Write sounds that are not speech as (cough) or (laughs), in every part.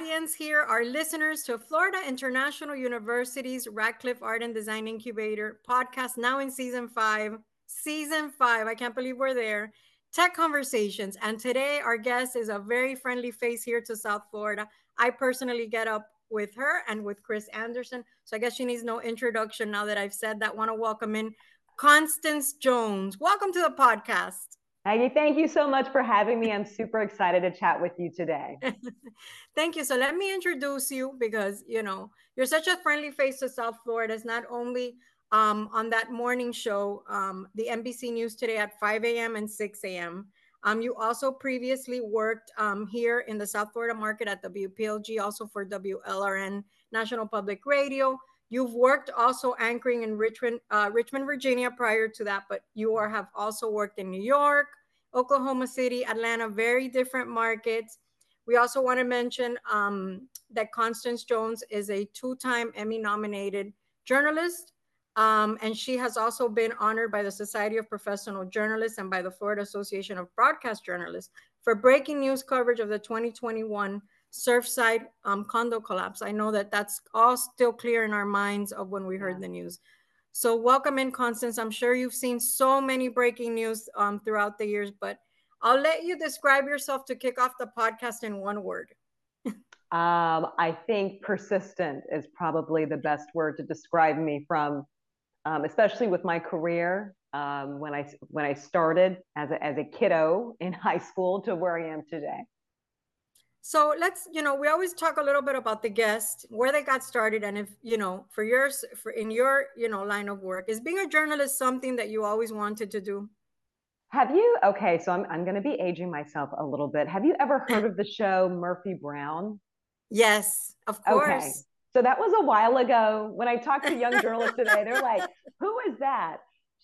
audience here, are listeners to Florida International University's Ratcliffe Art and Design Incubator podcast, now in season five. Season five, I can't believe we're there. Tech Conversations. And today, our guest is a very friendly face here to South Florida. I personally get up with her and with Chris Anderson. So I guess she needs no introduction now that I've said that. Want to welcome in Constance Jones. Welcome to the podcast. Aggie, thank you so much for having me. I'm super excited to chat with you today. (laughs) thank you. So let me introduce you because you know you're such a friendly face to South Florida. It's not only um, on that morning show, um, the NBC News today at 5 a.m. and 6 a.m. Um, you also previously worked um, here in the South Florida market at WPLG, also for WLRN National Public Radio. You've worked also anchoring in Richmond, uh, Richmond, Virginia prior to that, but you are, have also worked in New York, Oklahoma City, Atlanta, very different markets. We also want to mention um, that Constance Jones is a two-time Emmy nominated journalist. Um, and she has also been honored by the Society of Professional Journalists and by the Florida Association of Broadcast Journalists for breaking news coverage of the 2021 Surfside um, condo collapse. I know that that's all still clear in our minds of when we heard yeah. the news. So welcome in, Constance. I'm sure you've seen so many breaking news um, throughout the years, but I'll let you describe yourself to kick off the podcast in one word. (laughs) um, I think persistent is probably the best word to describe me from, um, especially with my career. Um, when I when I started as a, as a kiddo in (laughs) high school to where I am today. So let's, you know, we always talk a little bit about the guest, where they got started, and if you know, for yours, for in your, you know, line of work, is being a journalist something that you always wanted to do? Have you? Okay, so I'm I'm going to be aging myself a little bit. Have you ever heard of the show Murphy Brown? Yes, of course. Okay. So that was a while ago. When I talk to young (laughs) journalists today, they're like, "Who is that?"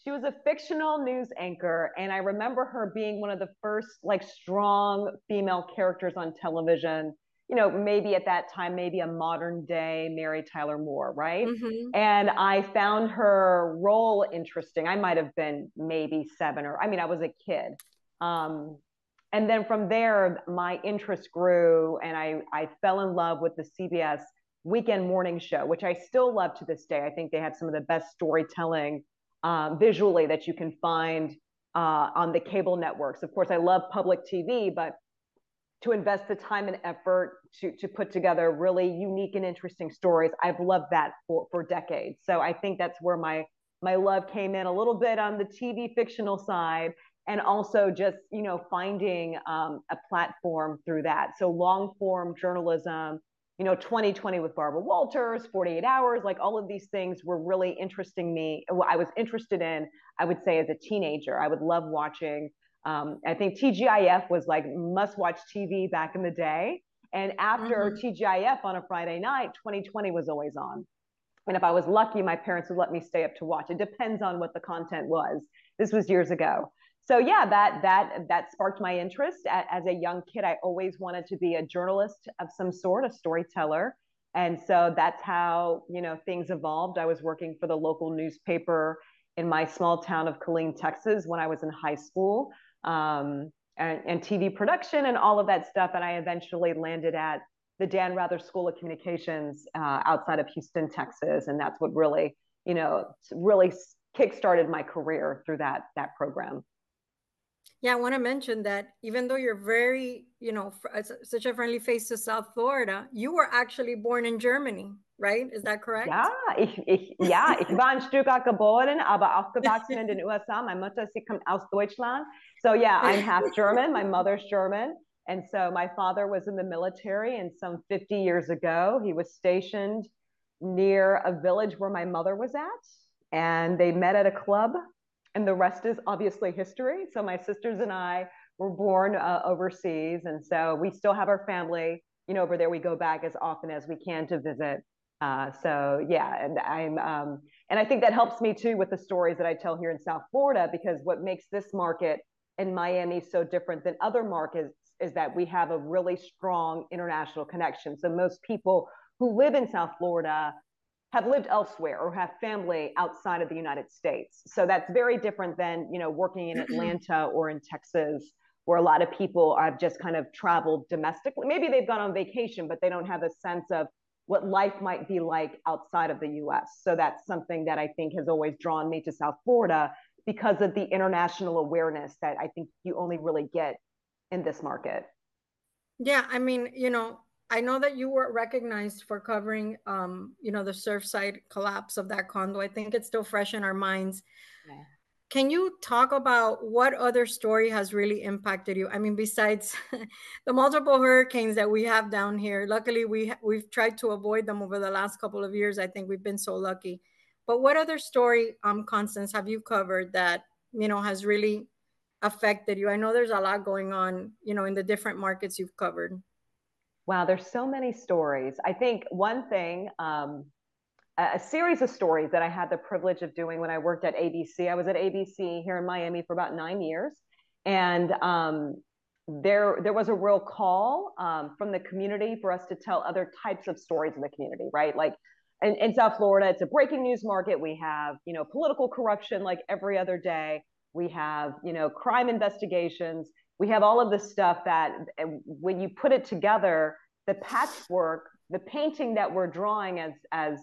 She was a fictional news anchor and i remember her being one of the first like strong female characters on television you know maybe at that time maybe a modern day mary tyler moore right? Mm-hmm. and i found her role interesting. I might have been maybe seven or i mean i was a kid. Um, and then from there my interest grew and i i fell in love with the cbs weekend morning show which i still love to this day. I think they have some of the best storytelling um, visually that you can find uh, on the cable networks. Of course, I love public TV, but to invest the time and effort to, to put together really unique and interesting stories, I've loved that for, for decades. So I think that's where my my love came in a little bit on the TV fictional side and also just you know finding um, a platform through that so long form journalism you know 2020 with barbara walters 48 hours like all of these things were really interesting me i was interested in i would say as a teenager. I would love watching um, i think tgif was like must watch tv back in the day. And after mm-hmm. tgif on a friday night 2020 was always on. And if i was lucky my parents would let me stay up to watch. It depends on what the content was. This was years ago so yeah that that that sparked my interest. As a young kid i always wanted to be a journalist of some sort a storyteller. And so that's how you know things evolved. I was working for the local newspaper in my small town of killeen texas when i was in high school um, and, and tv production and all of that stuff. And i eventually landed at the dan rather school of communications uh, outside of houston texas. And that's what really you know really kickstarted my career through that that program yeah, I want to mention that even though you're very, you know, uh, such a friendly face to South Florida, you were actually born in Germany, right? Is that correct? Ja, ich, ich, ja, ich war in Stuttgart geboren, aber aufgewachsen in den USA. My Mutter, sie kommt aus Deutschland. So yeah, I'm half German. My mother's German. And so my father was in the military and some 50 years ago, he was stationed near a village where my mother was at. And they met at a club and the rest is obviously history. So my sisters and I were born uh, overseas, and so we still have our family. You know, over there we go back as often as we can to visit. Uh, so yeah, and I'm um, and I think that helps me too with the stories that I tell here in South Florida because what makes this market in Miami so different than other markets is that we have a really strong international connection. So most people who live in South Florida have lived elsewhere or have family outside of the United States. So that's very different than, you know, working in (clears throat) Atlanta or in Texas where a lot of people have just kind of traveled domestically. Maybe they've gone on vacation, but they don't have a sense of what life might be like outside of the US. So that's something that I think has always drawn me to South Florida because of the international awareness that I think you only really get in this market. Yeah, I mean, you know, I know that you were recognized for covering, um, you know, the Surfside collapse of that condo. I think it's still fresh in our minds. Yeah. Can you talk about what other story has really impacted you? I mean, besides (laughs) the multiple hurricanes that we have down here, luckily we we've tried to avoid them over the last couple of years. I think we've been so lucky. But what other story, um, Constance, have you covered that you know has really affected you? I know there's a lot going on, you know, in the different markets you've covered. Wow, there's so many stories. I think one thing um, a series of stories that I had the privilege of doing when I worked at ABC. I was at ABC here in Miami for about nine years, and um, there there was a real call um, from the community for us to tell other types of stories in the community, right? Like in, in South Florida, it's a breaking news market. We have you know political corruption like every other day. We have you know crime investigations. We have all of this stuff that when you put it together, the patchwork, the painting that we're drawing as as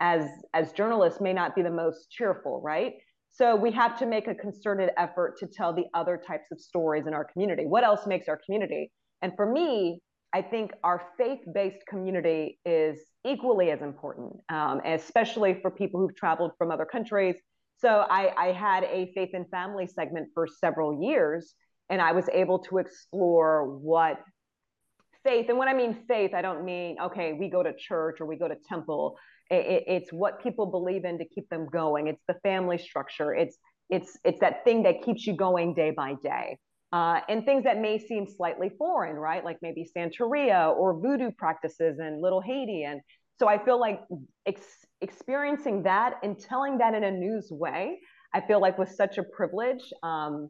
as as journalists may not be the most cheerful right? So we have to make a concerted effort to tell the other types of stories in our community. What else makes our community? And for me i think our faith-based community is equally as important um, especially for people who've traveled from other countries. So I, I had a faith and family segment for several years and i was able to explore what faith and when i mean faith i don't mean okay we go to church or we go to temple it, it's what people believe in to keep them going. It's the family structure. It's it's it's that thing that keeps you going day by day. Uh, and things that may seem slightly foreign, right? Like maybe Santeria or voodoo practices in Little Haiti. And so I feel like ex- experiencing that and telling that in a news way, I feel like was such a privilege. Um,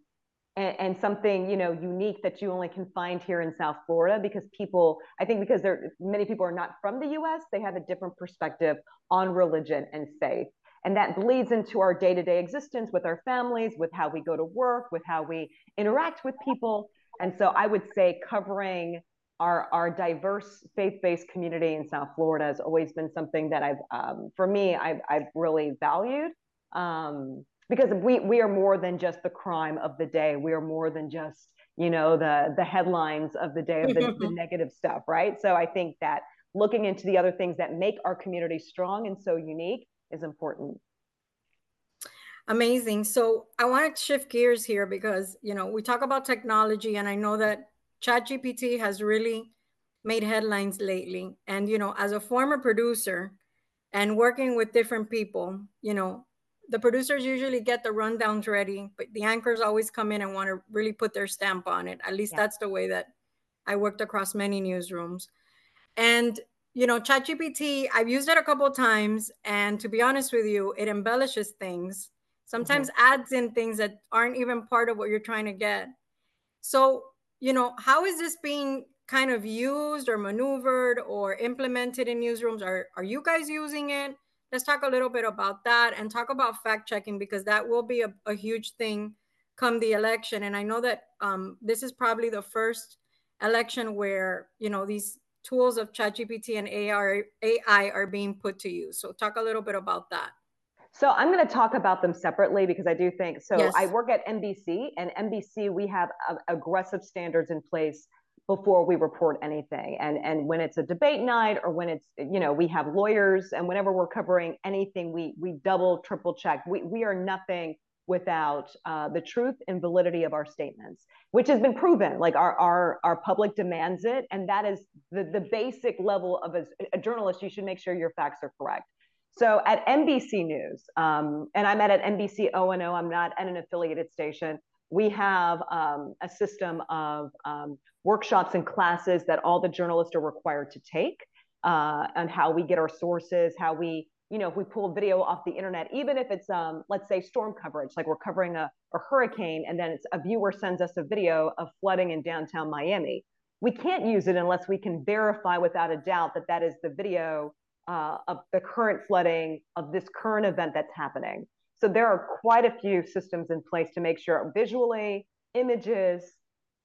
and, and, something you know unique that you only can find here in South Florida because people I think because there many people are not from the US they have a different perspective on religion and faith. And that bleeds into our day-to-day existence with our families with how we go to work with how we interact with people. And so I would say covering our our diverse faith-based community in South Florida has always been something that I've um, for me I've, I've really valued. Um, because we we are more than just the crime of the day. We are more than just you know the the headlines of the day of the, the mm-hmm. negative stuff right? So i think that looking into the other things that make our community strong and so unique is important. Amazing. So i want to shift gears here because you know we talk about technology and i know that chatgpt has really made headlines lately. And you know as a former producer and working with different people you know the producers usually get the rundowns ready, but the anchors always come in and want to really put their stamp on it. At least yeah. that's the way that I worked across many newsrooms. And you know, ChatGPT, I've used it a couple times, and to be honest with you, it embellishes things. Sometimes mm-hmm. adds in things that aren't even part of what you're trying to get. So, you know, how is this being kind of used or maneuvered or implemented in newsrooms? Are are you guys using it? Let's talk a little bit about that and talk about fact checking because that will be a, a huge thing come the election. And I know that um, this is probably the first election where you know these tools of ChatGPT and AI, AI are being put to use. So talk a little bit about that. So I'm going to talk about them separately because I do think so. Yes. I work at NBC, and NBC we have aggressive standards in place before we report anything. And and when it's a debate night or when it's you know we have lawyers and whenever we're covering anything, we we double triple check. We we are nothing without uh, the truth and validity of our statements, which has been proven. Like our our our public demands it, and that is the the basic level of a, a journalist. You should make sure your facts are correct. So at NBC News, um, and I'm at an NBC O and O. I'm not at an affiliated station we have um, a system of um, workshops and classes that all the journalists are required to take uh, on how we get our sources, how we, you know, if we pull video off the internet, even if it's, um, let's say, storm coverage, like we're covering a, a hurricane, and then it's a viewer sends us a video of flooding in downtown Miami. We can't use it unless we can verify without a doubt that that is the video uh, of the current flooding of this current event that's happening. So there are quite a few systems in place to make sure visually, images,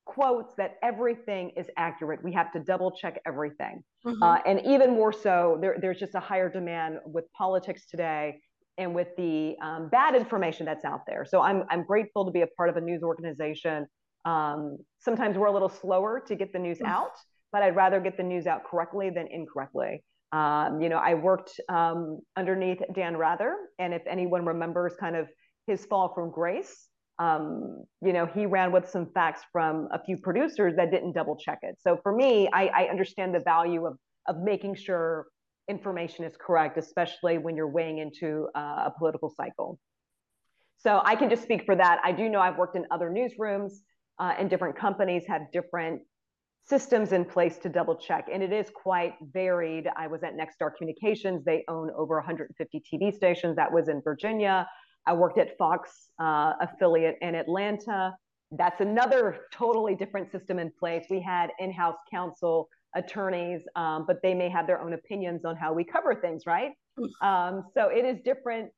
quotes that everything is accurate. We have to double check everything. Mm-hmm. Uh, and even more so, there, there's just a higher demand with politics today and with the um, bad information that's out there. So I'm, I'm grateful to be a part of a news organization. Um, sometimes we're a little slower to get the news mm-hmm. out, but I'd rather get the news out correctly than incorrectly. Um, you know, I worked um, underneath Dan Rather, and if anyone remembers kind of his fall from grace, um, you know, he ran with some facts from a few producers that didn't double check it. So for me, I, I understand the value of of making sure information is correct, especially when you're weighing into uh, a political cycle. So I can just speak for that. I do know I've worked in other newsrooms, uh, and different companies have different systems in place to double check, and it is quite varied. I was at Nexstar Communications; they own over 150 TV stations. That was in Virginia. I worked at Fox uh, affiliate in Atlanta. That's another totally different system in place. We had in-house counsel attorneys, um, but they may have their own opinions on how we cover things, right? Mm. Um, so it is different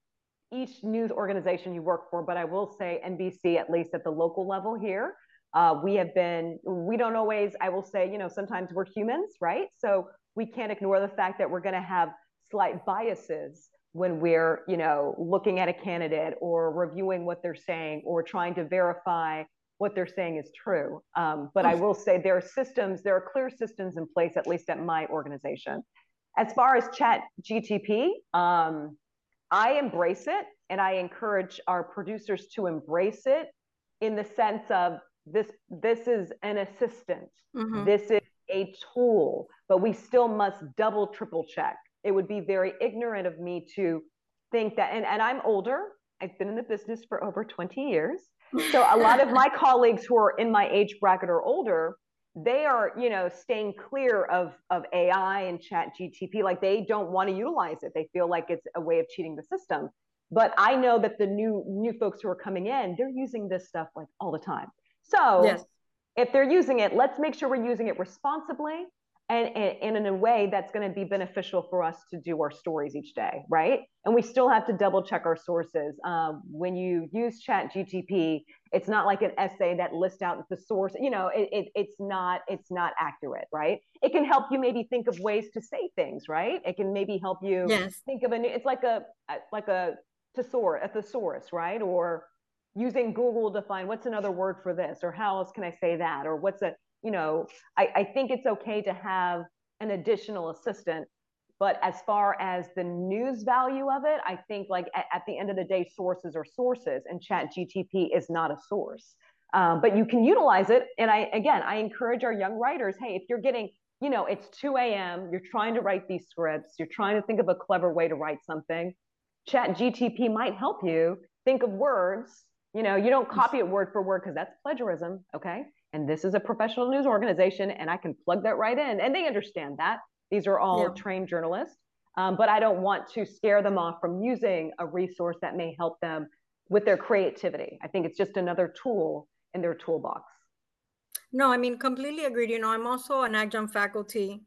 each news organization you work for, but I will say NBC, at least at the local level here, uh, we have been, we don't always, I will say, you know, sometimes we're humans, right? So we can't ignore the fact that we're going to have slight biases when we're you know looking at a candidate or reviewing what they're saying or trying to verify what they're saying is true. Um, but i will say there are systems there are clear systems in place at least at my organization. As far as chat gtp um, i embrace it and i encourage our producers to embrace it in the sense of this this is an assistant. Mm-hmm. this is a tool but we still must double triple check. It would be very ignorant of me to think that and, and i'm older. I've been in the business for over 20 years. So a lot of my (laughs) colleagues who are in my age bracket or older they are you know staying clear of of ai and chat gtp like they don't want to utilize it. They feel like it's a way of cheating the system. But i know that the new new folks who are coming in they're using this stuff like all the time so yes. if they're using it let's make sure we're using it responsibly and, and, and in a way that's going to be beneficial for us to do our stories each day right? And we still have to double check our sources. Um, when you use chat gtp it's not like an essay that lists out the source you know it, it, it's not it's not accurate right? It can help you maybe think of ways to say things right? It can maybe help you yes. think of a new it's like a like a thesaurus a thesaurus right? Or using google to find what's another word for this or how else can i say that or what's a you know, I, I think it's okay to have an additional assistant. But as far as the news value of it, I think like at, at the end of the day, sources are sources, and Chat GTP is not a source. Um, but you can utilize it. And I again, I encourage our young writers, hey, if you're getting, you know, it's 2 a.m., you're trying to write these scripts, you're trying to think of a clever way to write something. Chat GTP might help you think of words. You know, you don't copy it word for word because that's plagiarism. Okay? And this is a professional news organization and i can plug that right in. And they understand that. These are all yeah. trained journalists. Um, but i don't want to scare them off from using a resource that may help them with their creativity. I think it's just another tool in their toolbox. No i mean completely agreed. You know i'm also an adjunct faculty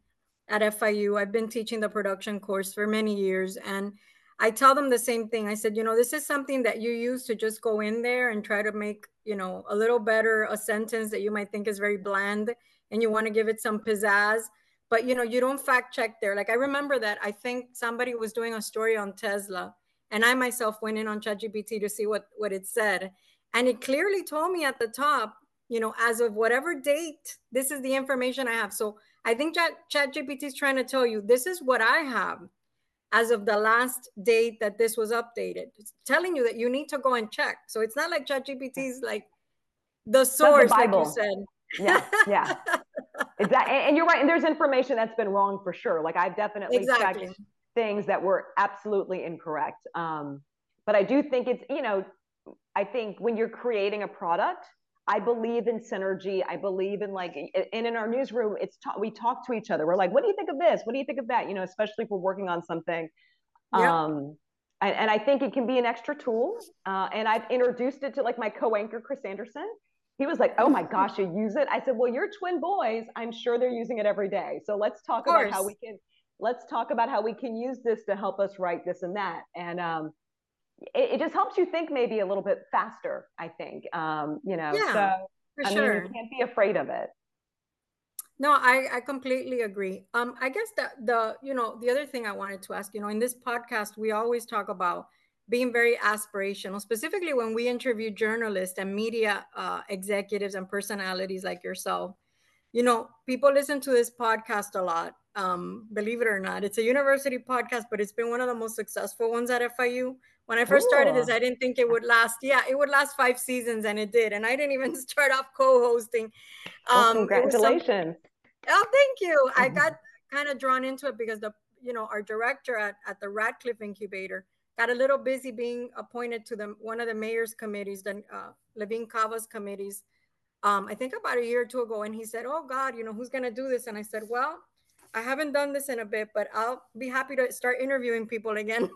at fiu i've been teaching the production course for many years and I tell them the same thing. I said, you know, this is something that you use to just go in there and try to make, you know, a little better a sentence that you might think is very bland and you want to give it some pizzazz. But, you know, you don't fact check there. Like I remember that I think somebody was doing a story on Tesla and I myself went in on ChatGPT to see what, what it said. And it clearly told me at the top, you know, as of whatever date, this is the information I have. So I think Chat, ChatGPT is trying to tell you, this is what I have as of the last date that this was updated. It's telling you that you need to go and check. So it's not like ChatGPT is like the source, the like you said. Yeah, yeah. (laughs) exactly. And you're right. And there's information that's been wrong for sure. Like I've definitely exactly. checked things that were absolutely incorrect. Um, but I do think it's, you know, I think when you're creating a product, I believe in synergy. I believe in like, and in our newsroom, it's ta- we talk to each other. We're like, what do you think of this? What do you think of that? You know, especially if we're working on something. Yep. Um, and, and, I think it can be an extra tool. Uh, and I've introduced it to like my co-anchor Chris Anderson. He was like, "Oh my (laughs) gosh, you use it?" I said, "Well, you're twin boys. I'm sure they're using it every day. So let's talk about how we can let's talk about how we can use this to help us write this and that." And um, it, it, just helps you think maybe a little bit faster i think um, you know yeah. so For I sure. mean, you can't be afraid of it. No, I, I completely agree. Um, I guess that the, you know, the other thing I wanted to ask, you know, in this podcast, we always talk about being very aspirational, specifically when we interview journalists and media uh, executives and personalities like yourself. You know, people listen to this podcast a lot. Um, believe it or not, it's a university podcast, but it's been one of the most successful ones at FIU. When I first started this, I didn't think it would last. Yeah, it would last five seasons, and it did. And I didn't even (laughs) start off co-hosting. Well, um, congratulations! Oh, thank you. I mm-hmm. got kind of drawn into it because the you know our director at, at the Ratcliffe Incubator got a little busy being appointed to the one of the mayor's committees, the uh, Levine Cava's committees. Um, I think about a year or two ago, and he said, "Oh God, you know who's going to do this?" And I said, "Well, I haven't done this in a bit, but I'll be happy to start interviewing people again."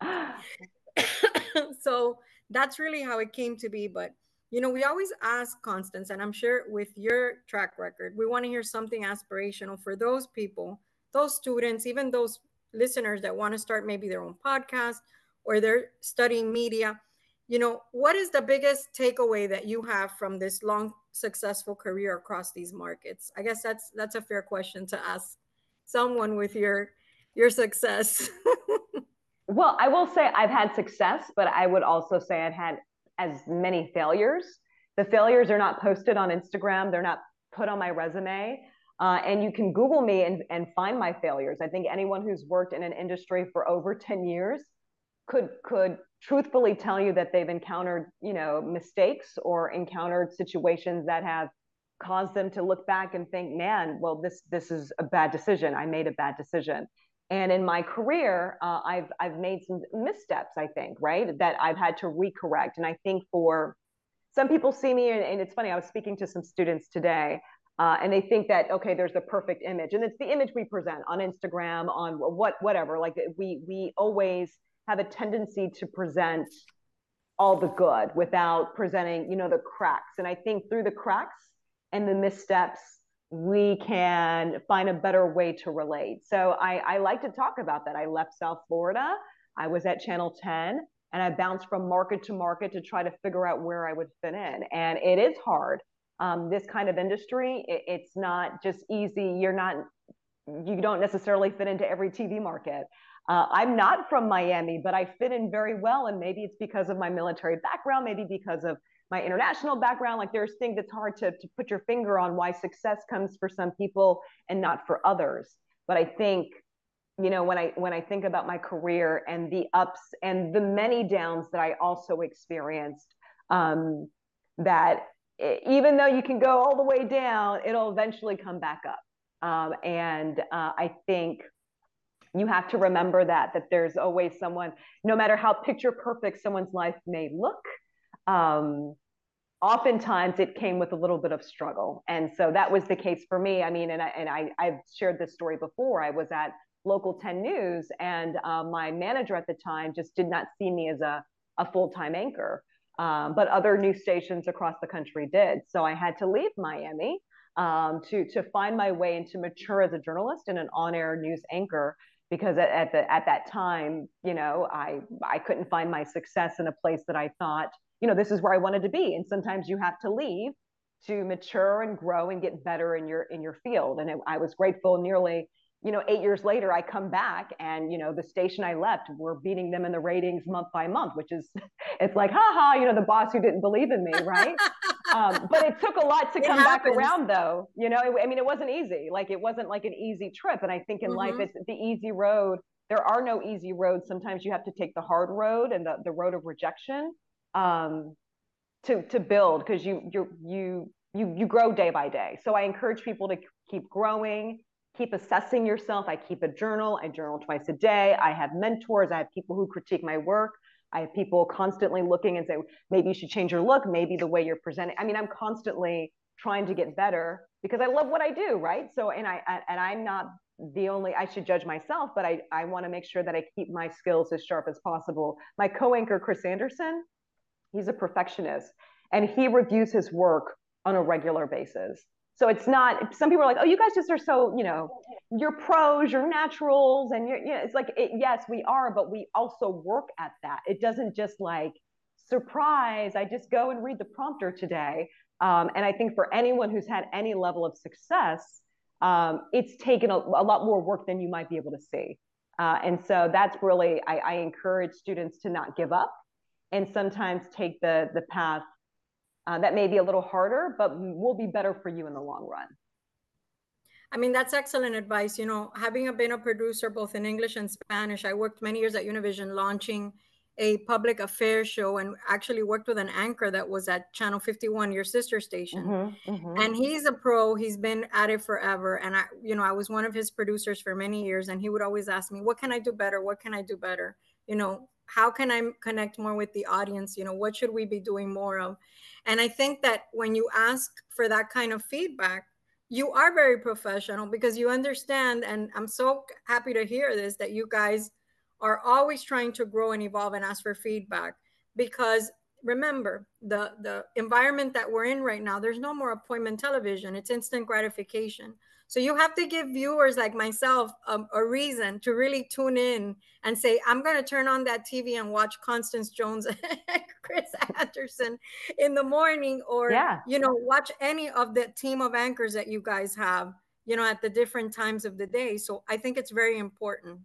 (laughs) so that's really how it came to be. But you know, we always ask Constance, and I'm sure with your track record, we want to hear something aspirational for those people, those students, even those listeners that want to start maybe their own podcast or they're studying media you know what is the biggest takeaway that you have from this long successful career across these markets? I guess that's that's a fair question to ask someone with your your success. (laughs) Well i will say i've had success but i would also say i've had as many failures. The failures are not posted on instagram. They're not put on my resume. Uh, and you can Google me and, and find my failures. I think anyone who's worked in an industry for over 10 years could could truthfully tell you that they've encountered, you know, mistakes or encountered situations that have caused them to look back and think, man, well, this this is a bad decision. I made a bad decision. And in my career, uh, I've I've made some missteps. I think, right, that I've had to recorrect. And I think for some people see me, and, and it's funny. I was speaking to some students today uh, and they think that okay there's the perfect image and it's the image we present on instagram on what whatever like we we always have a tendency to present all the good without presenting you know the cracks. And i think through the cracks and the missteps we can find a better way to relate. So i i like to talk about that. I left south florida. I was at channel 10 and i bounced from market to market to try to figure out where i would fit in. And it is hard. Um, this kind of industry, it, it's not just easy. You're not, you don't necessarily fit into every TV market. Uh, I'm not from Miami, but I fit in very well. And maybe it's because of my military background, maybe because of my international background. Like there's things that's hard to, to put your finger on why success comes for some people and not for others. But I think, you know, when I when I think about my career and the ups and the many downs that I also experienced, um, that even though you can go all the way down, it'll eventually come back up. Um, and uh, I think you have to remember that that there's always someone, no matter how picture perfect someone's life may look. Um, oftentimes it came with a little bit of struggle, and so that was the case for me. I mean, and I and I I've shared this story before. I was at local 10 news and uh, my manager at the time just did not see me as a, a full-time anchor um, but other news stations across the country did. So I had to leave Miami um, to to find my way and to mature as a journalist and an on-air news anchor because at, the at that time, you know, I I couldn't find my success in a place that I thought, you know, this is where I wanted to be. And sometimes you have to leave to mature and grow and get better in your in your field. And it, I was grateful nearly you know, eight years later, I come back and, you know, the station I left, we're beating them in the ratings month by month, which is, (laughs) it's like, ha ha, you know, the boss who didn't believe in me, right? (laughs) um, but it took a lot to it come happens. back around though. You know, it, I mean, it wasn't easy. Like it wasn't like an easy trip. And I think in mm-hmm. life, it's the easy road. There are no easy roads. Sometimes you have to take the hard road and the, the road of rejection um, to, to build because you, you, you, you, you grow day by day. So I encourage people to keep growing keep assessing yourself. I keep a journal. I journal twice a day. I have mentors. I have people who critique my work. I have people constantly looking and say, maybe you should change your look, maybe the way you're presenting. I mean, I'm constantly trying to get better because I love what I do, right? So, and I and I'm not the only I should judge myself, but I I want to make sure that I keep my skills as sharp as possible. My co-anchor Chris Anderson, he's a perfectionist and he reviews his work on a regular basis. So it's not, some people are like, oh, you guys just are so, you know, you're pros, you're naturals. And you're, you know, it's like, it, yes, we are, but we also work at that. It doesn't just like surprise, I just go and read the prompter today. Um, and I think for anyone who's had any level of success, um, it's taken a, a, lot more work than you might be able to see. Uh, and so that's really, I, I, encourage students to not give up and sometimes take the, the path that may be a little harder, but will be better for you in the long run. I mean, that's excellent advice. You know, having been a producer both in English and Spanish, I worked many years at Univision launching a public affairs show and actually worked with an anchor that was at Channel 51, your sister station. Mm-hmm, mm-hmm. And he's a pro, he's been at it forever. And I, you know, I was one of his producers for many years. And he would always ask me, What can I do better? What can I do better? You know, how can I connect more with the audience? You know, what should we be doing more of? And I think that when you ask for that kind of feedback, you are very professional because you understand. And I'm so happy to hear this that you guys are always trying to grow and evolve and ask for feedback because remember the the environment that we're in right now there's no more appointment television it's instant gratification so you have to give viewers like myself um, a reason to really tune in and say i'm going to turn on that tv and watch constance jones (laughs) and chris anderson in the morning or yeah. you know watch any of the team of anchors that you guys have you know at the different times of the day so i think it's very important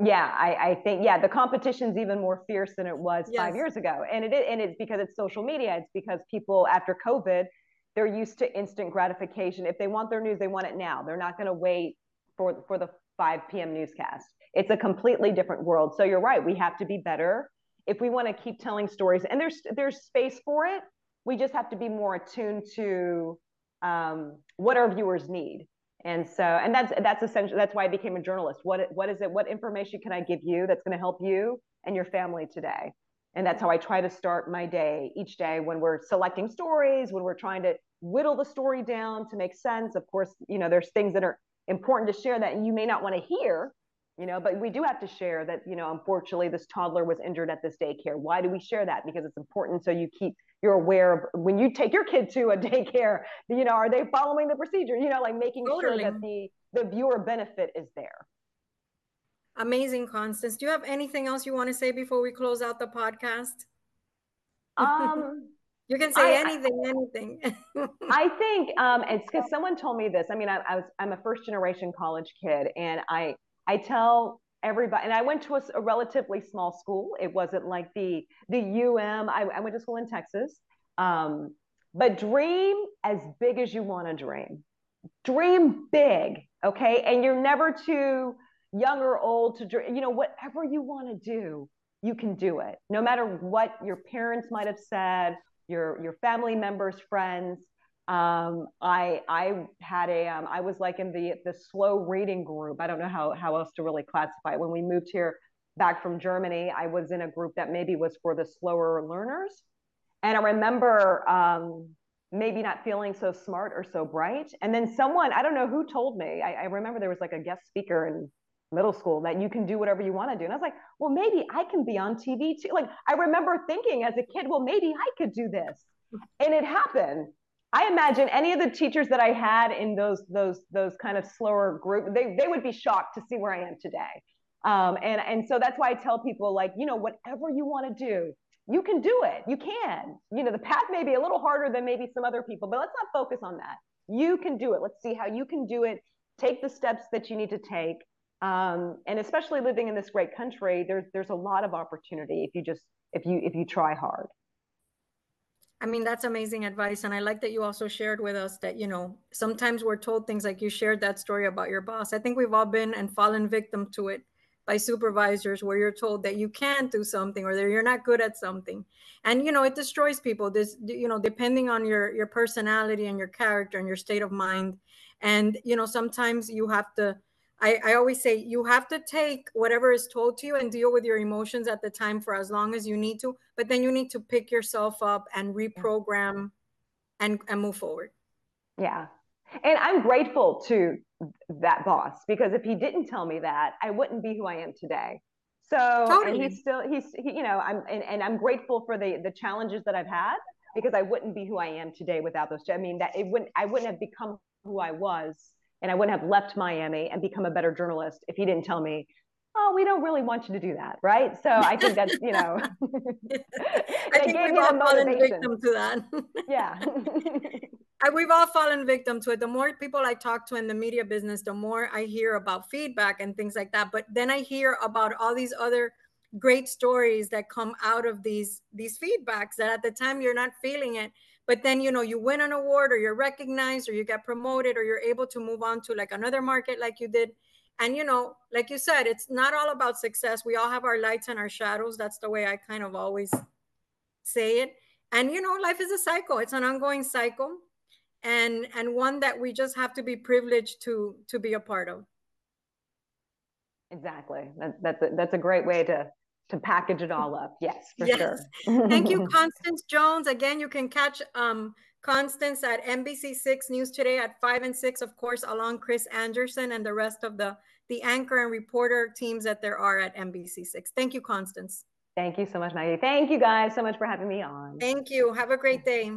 yeah, I, I, think yeah, the competition's even more fierce than it was yes. five years ago, and it and it's because it's social media. It's because people after COVID, they're used to instant gratification. If they want their news, they want it now. They're not going to wait for for the 5 p.m. newscast. It's a completely different world. So you're right. We have to be better if we want to keep telling stories, and there's there's space for it. We just have to be more attuned to um, what our viewers need and so and that's that's essentially that's why i became a journalist what what is it what information can i give you that's going to help you and your family today and that's how i try to start my day each day when we're selecting stories when we're trying to whittle the story down to make sense. Of course you know there's things that are important to share that you may not want to hear you know but we do have to share that you know unfortunately this toddler was injured at this daycare. Why do we share that? Because it's important so you keep you're aware of when you take your kid to a daycare you know are they following the procedure? You know like making totally. sure that the the viewer benefit is there amazing constance do you have anything else you want to say before we close out the podcast um (laughs) you can say I, anything anything (laughs) i think um it's because someone told me this i mean I, I was i'm a first generation college kid and i I tell everybody, and I went to a, a relatively small school. It wasn't like the the UM. I, I went to school in Texas. Um, but dream as big as you want to dream. Dream big, okay? And you're never too young or old to. You know, whatever you want to do, you can do it. No matter what your parents might have said, your your family members, friends. Um, I I had a um, I was like in the the slow reading group. I don't know how how else to really classify it. When we moved here back from Germany, I was in a group that maybe was for the slower learners, and I remember um, maybe not feeling so smart or so bright. And then someone I don't know who told me. I, I remember there was like a guest speaker in middle school that you can do whatever you want to do. And I was like, well, maybe I can be on TV too. Like I remember thinking as a kid, well, maybe I could do this. And it happened. I imagine any of the teachers that I had in those those those kind of slower group, they they would be shocked to see where I am today. Um, and and so that's why I tell people like, you know, whatever you want to do, you can do it. You can. You know, the path may be a little harder than maybe some other people, but let's not focus on that. You can do it. Let's see how you can do it. Take the steps that you need to take. Um, and especially living in this great country, there's there's a lot of opportunity if you just if you if you try hard. I mean, that's amazing advice. And I like that you also shared with us that, you know, sometimes we're told things like you shared that story about your boss. I think we've all been and fallen victim to it by supervisors where you're told that you can't do something or that you're not good at something. And, you know, it destroys people. This, you know, depending on your your personality and your character and your state of mind. And, you know, sometimes you have to I, I always say you have to take whatever is told to you and deal with your emotions at the time for as long as you need to, but then you need to pick yourself up and reprogram and, and move forward. Yeah. And I'm grateful to that boss because if he didn't tell me that, I wouldn't be who I am today. So totally. and he's still he's he, you know I'm and, and I'm grateful for the the challenges that I've had because I wouldn't be who I am today without those. I mean that it wouldn't I wouldn't have become who I was and I wouldn't have left Miami and become a better journalist if he didn't tell me, oh, we don't really want you to do that, right? So I think that's, you know, (laughs) I think we've all fallen victim to that. (laughs) yeah. (laughs) we've all fallen victim to it. The more people I talk to in the media business, the more I hear about feedback and things like that. But then I hear about all these other great stories that come out of these these feedbacks that at the time you're not feeling it but then you know you win an award or you're recognized or you get promoted or you're able to move on to like another market like you did. And you know like you said it's not all about success. We all have our lights and our shadows. That's the way i kind of always say it. And you know life is a cycle. It's an ongoing cycle and and one that we just have to be privileged to to be a part of. Exactly. That, that's a, that's a great way to to package it all up yes for yes. sure thank you (laughs) constance jones again you can catch um Constance at NBC6 News Today at 5 and 6, of course, along Chris Anderson and the rest of the, the anchor and reporter teams that there are at NBC6. Thank you, Constance. Thank you so much, Maggie. Thank you guys so much for having me on. Thank you. Have a great day.